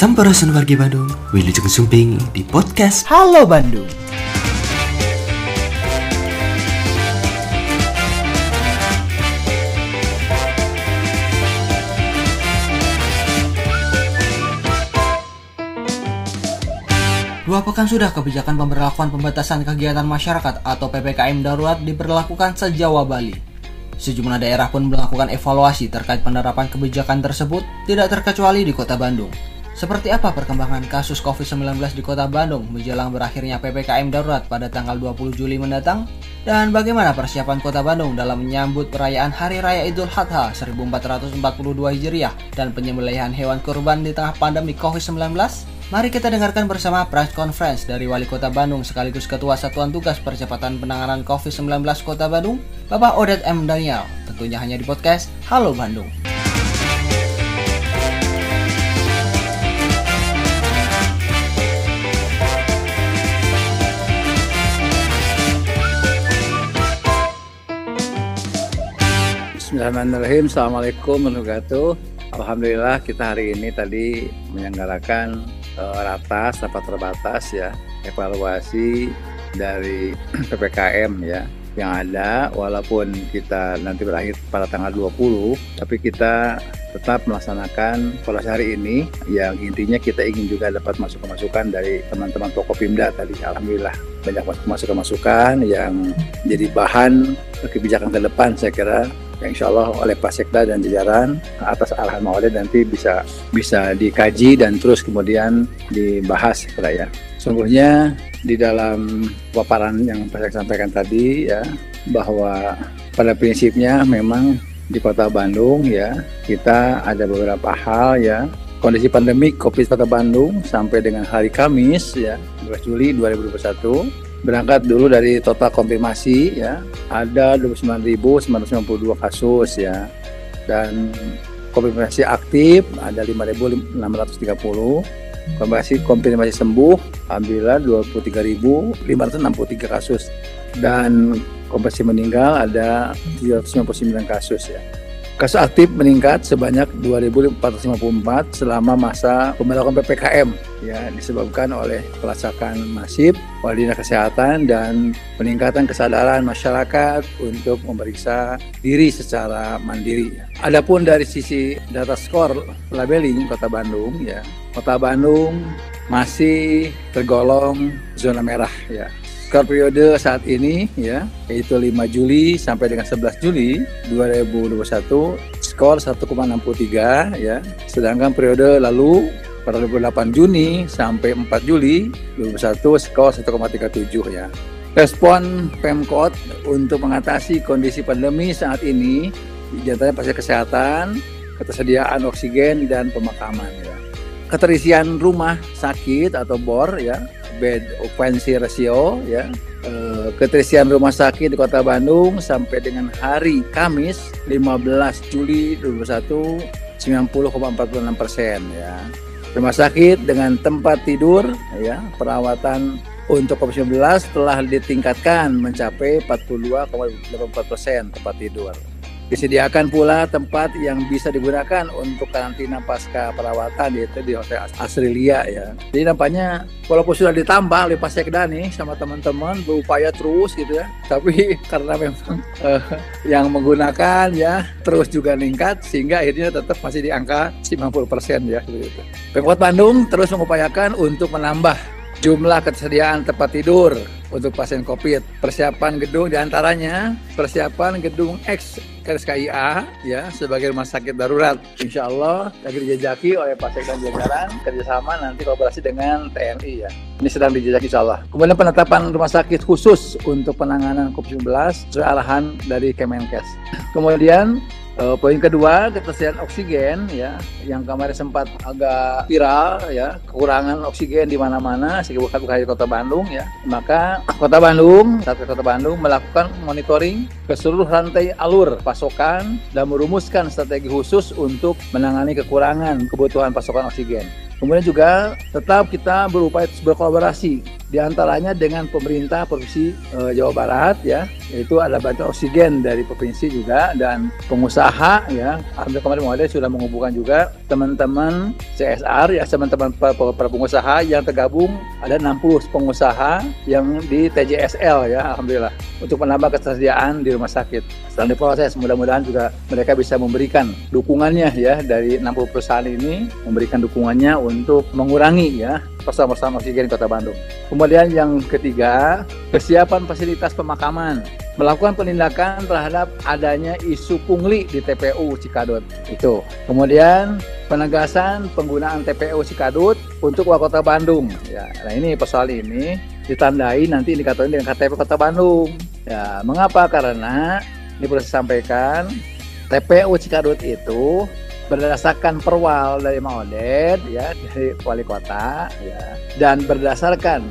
Sampurasun wargi Bandung, Wilujeng Sumping di podcast Halo Bandung. Dua pekan sudah kebijakan pemberlakuan pembatasan kegiatan masyarakat atau PPKM darurat diberlakukan se-Jawa Bali. Sejumlah daerah pun melakukan evaluasi terkait penerapan kebijakan tersebut, tidak terkecuali di Kota Bandung. Seperti apa perkembangan kasus COVID-19 di Kota Bandung menjelang berakhirnya PPKM darurat pada tanggal 20 Juli mendatang? Dan bagaimana persiapan Kota Bandung dalam menyambut perayaan Hari Raya Idul Adha 1442 Hijriah dan penyembelihan hewan kurban di tengah pandemi COVID-19? Mari kita dengarkan bersama press conference dari Wali Kota Bandung sekaligus Ketua Satuan Tugas Percepatan Penanganan COVID-19 Kota Bandung, Bapak Odet M. Daniel. Tentunya hanya di podcast Halo Bandung. Bismillahirrahmanirrahim. Assalamualaikum warahmatullahi wabarakatuh. Alhamdulillah kita hari ini tadi menyelenggarakan uh, ratas rapat terbatas ya evaluasi dari ppkm ya yang ada walaupun kita nanti berakhir pada tanggal 20 tapi kita tetap melaksanakan evaluasi hari ini yang intinya kita ingin juga dapat masukan-masukan dari teman-teman toko Pimda tadi Alhamdulillah banyak masukan-masukan yang jadi bahan kebijakan ke depan saya kira insya Allah oleh Pak Sekda dan jajaran atas arahan Maulid nanti bisa bisa dikaji dan terus kemudian dibahas kira ya. Sungguhnya di dalam paparan yang saya sampaikan tadi ya bahwa pada prinsipnya memang di Kota Bandung ya kita ada beberapa hal ya kondisi pandemik COVID Kota Bandung sampai dengan hari Kamis ya 12 Juli 2021 berangkat dulu dari total konfirmasi ya. Ada 29.992 kasus ya. Dan konfirmasi aktif ada 5.630 konfirmasi konfirmasi sembuh alhamdulillah 23.563 kasus. Dan konfirmasi meninggal ada 399 kasus ya Kasus aktif meningkat sebanyak 2.454 selama masa pemberlakuan PPKM ya disebabkan oleh pelacakan masif oleh kesehatan dan peningkatan kesadaran masyarakat untuk memeriksa diri secara mandiri. Adapun dari sisi data skor labeling Kota Bandung ya, Kota Bandung masih tergolong zona merah ya skor periode saat ini ya yaitu 5 Juli sampai dengan 11 Juli 2021 skor 1,63 ya. Sedangkan periode lalu pada 28 Juni sampai 4 Juli 2021 skor 1,37 ya. Respon Pemkot untuk mengatasi kondisi pandemi saat ini di antaranya pasti kesehatan ketersediaan oksigen dan pemakaman ya. Keterisian rumah sakit atau bor ya bed occupancy ratio ya e, keterisian rumah sakit di Kota Bandung sampai dengan hari Kamis 15 Juli 2021 90,46 persen ya rumah sakit dengan tempat tidur ya perawatan untuk COVID-19 telah ditingkatkan mencapai 42,84 persen tempat tidur. Disediakan pula tempat yang bisa digunakan untuk karantina pasca perawatan yaitu di Hotel Asrilia ya. Jadi nampaknya walaupun sudah ditambah oleh Pak Sekda nih sama teman-teman berupaya terus gitu ya. Tapi karena memang uh, yang menggunakan ya terus juga meningkat sehingga akhirnya tetap masih di angka 90% ya gitu. Pemkot Bandung terus mengupayakan untuk menambah jumlah ketersediaan tempat tidur untuk pasien COVID. Persiapan gedung di antaranya persiapan gedung X RSKIA ya sebagai rumah sakit darurat. Insya Allah lagi dijajaki oleh Pak Sekda Jajaran kerjasama nanti kolaborasi dengan TNI ya. Ini sedang dijajaki insya Allah. Kemudian penetapan rumah sakit khusus untuk penanganan COVID-19 sesuai arahan dari Kemenkes. Kemudian Uh, poin kedua ketersediaan oksigen ya yang kemarin sempat agak viral ya kekurangan oksigen di mana-mana sehingga bukan kota Bandung ya. Maka kota Bandung satu kota Bandung melakukan monitoring ke seluruh rantai alur pasokan dan merumuskan strategi khusus untuk menangani kekurangan kebutuhan pasokan oksigen. Kemudian juga tetap kita berupaya berkolaborasi di antaranya dengan pemerintah provinsi uh, Jawa Barat ya. Yaitu ada bantuan oksigen dari provinsi juga dan pengusaha ya. Alhamdulillah kemarin Muhammad sudah menghubungkan juga teman-teman CSR ya teman-teman para pengusaha yang tergabung. Ada 60 pengusaha yang di TJSL ya alhamdulillah untuk menambah ketersediaan di rumah sakit. Sedang diproses mudah-mudahan juga mereka bisa memberikan dukungannya ya dari 60 perusahaan ini memberikan dukungannya untuk mengurangi ya persoalan-persoalan oksigen Kota Bandung. Kemudian yang ketiga, kesiapan fasilitas pemakaman. Melakukan penindakan terhadap adanya isu pungli di TPU Cikadut. Itu. Kemudian penegasan penggunaan TPU Cikadut untuk Kota Bandung. Ya, nah ini persoalan ini ditandai nanti indikatornya dengan KTP Kota Bandung. Ya, mengapa? Karena ini perlu disampaikan TPU Cikadut itu berdasarkan perwal dari Maodet ya dari wali kota ya dan berdasarkan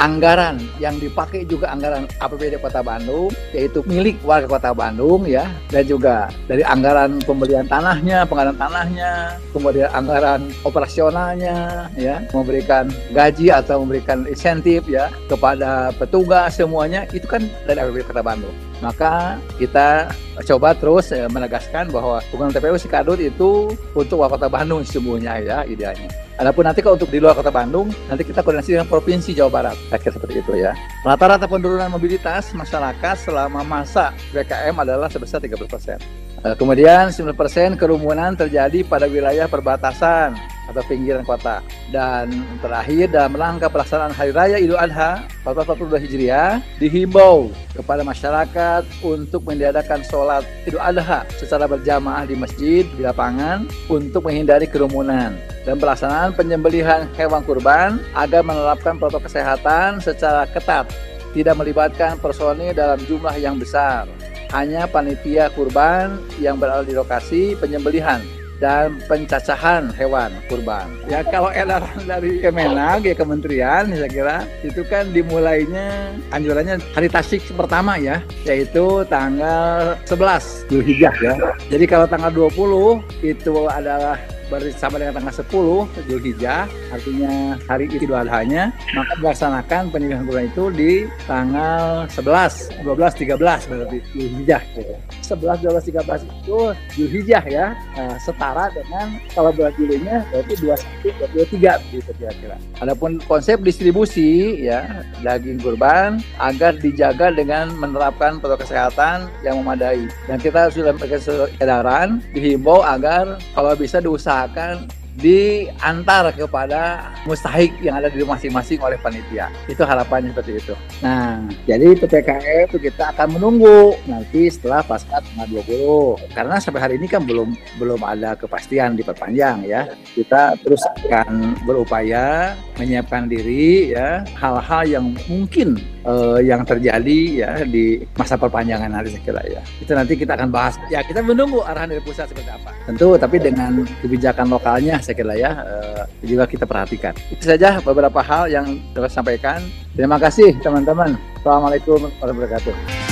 anggaran yang dipakai juga anggaran APBD Kota Bandung yaitu milik warga Kota Bandung ya dan juga dari anggaran pembelian tanahnya, pengadaan tanahnya, kemudian anggaran operasionalnya ya, memberikan gaji atau memberikan insentif ya kepada petugas semuanya itu kan dari APBD Kota Bandung. Maka kita coba terus ya, menegaskan bahwa hubungan TPU Sikadut itu untuk Kota Bandung semuanya ya idealnya. Adapun nanti kalau untuk di luar kota Bandung, nanti kita koordinasi dengan Provinsi Jawa Barat. Akhir seperti itu ya. Rata-rata penurunan mobilitas masyarakat selama masa PPKM adalah sebesar 30 persen. Eh, kemudian 9% kerumunan terjadi pada wilayah perbatasan atau pinggiran kota. Dan terakhir dalam rangka pelaksanaan Hari Raya Idul Adha 1442 Hijriah dihimbau kepada masyarakat untuk meniadakan sholat Idul Adha secara berjamaah di masjid, di lapangan untuk menghindari kerumunan dan pelaksanaan penyembelihan hewan kurban agar menerapkan protokol kesehatan secara ketat, tidak melibatkan personil dalam jumlah yang besar hanya panitia kurban yang berada di lokasi penyembelihan dan pencacahan hewan kurban. Ya kalau edaran dari Kemenag ya kementerian saya kira itu kan dimulainya anjurannya hari tasik pertama ya yaitu tanggal 11 Zulhijjah ya. Jadi kalau tanggal 20 itu adalah bersama dengan tanggal 10 Zulhijjah artinya hari Idul Adha-nya maka dilaksanakan penyembelihan kurban itu di tanggal 11 12 13 berarti Zulhijjah gitu. 11 12 13 itu Zulhijjah ya nah, setara dengan kalau bulan Julinya berarti 21 23 gitu kira-kira. Adapun konsep distribusi ya daging kurban agar dijaga dengan menerapkan protokol kesehatan yang memadai dan kita sudah memberikan edaran dihimbau agar kalau bisa diusahakan akan diantar kepada mustahik yang ada di masing-masing oleh panitia. Itu harapannya seperti itu. Nah, jadi PPKM itu kita akan menunggu nanti setelah pasca tanggal 20. Karena sampai hari ini kan belum belum ada kepastian diperpanjang ya. Kita terus akan berupaya menyiapkan diri ya hal-hal yang mungkin uh, yang terjadi ya di masa perpanjangan nanti saya kira ya. Itu nanti kita akan bahas. Ya, kita menunggu arahan dari pusat seperti apa. Tentu tapi dengan kebijakan lokalnya saya kira ya uh, juga kita perhatikan. Itu saja beberapa hal yang dapat sampaikan. Terima kasih teman-teman. Assalamualaikum warahmatullahi wabarakatuh.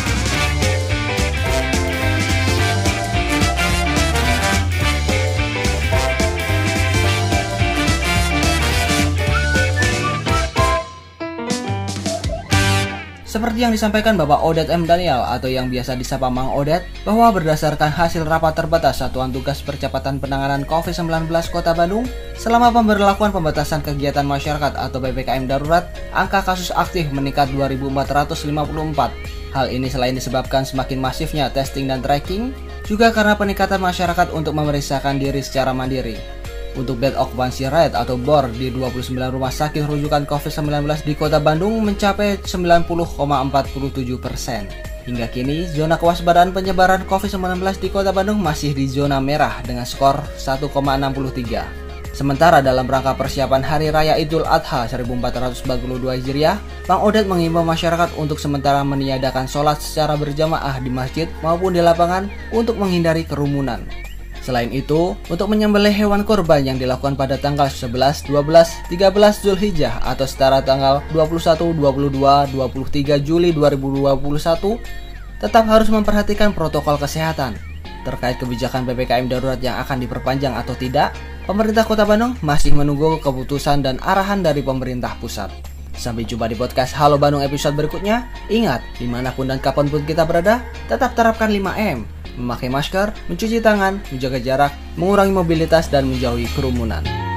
Seperti yang disampaikan Bapak Odet M. Daniel atau yang biasa disapa Mang Odet, bahwa berdasarkan hasil rapat terbatas Satuan Tugas Percepatan Penanganan COVID-19 Kota Bandung, selama pemberlakuan pembatasan kegiatan masyarakat atau PPKM darurat, angka kasus aktif meningkat 2.454. Hal ini selain disebabkan semakin masifnya testing dan tracking, juga karena peningkatan masyarakat untuk memeriksakan diri secara mandiri. Untuk bed occupancy rate atau BOR di 29 rumah sakit rujukan COVID-19 di kota Bandung mencapai 90,47 persen. Hingga kini, zona kewaspadaan penyebaran COVID-19 di kota Bandung masih di zona merah dengan skor 1,63. Sementara dalam rangka persiapan Hari Raya Idul Adha 1442 Hijriah, Bang Odet mengimbau masyarakat untuk sementara meniadakan sholat secara berjamaah di masjid maupun di lapangan untuk menghindari kerumunan. Selain itu, untuk menyembelih hewan kurban yang dilakukan pada tanggal 11, 12, 13 Zulhijjah atau setara tanggal 21, 22, 23 Juli 2021 tetap harus memperhatikan protokol kesehatan. Terkait kebijakan PPKM darurat yang akan diperpanjang atau tidak, pemerintah Kota Bandung masih menunggu keputusan dan arahan dari pemerintah pusat. Sampai jumpa di podcast Halo Bandung episode berikutnya. Ingat, di mana pun dan kapan pun kita berada, tetap terapkan 5M. Memakai masker, mencuci tangan, menjaga jarak, mengurangi mobilitas, dan menjauhi kerumunan.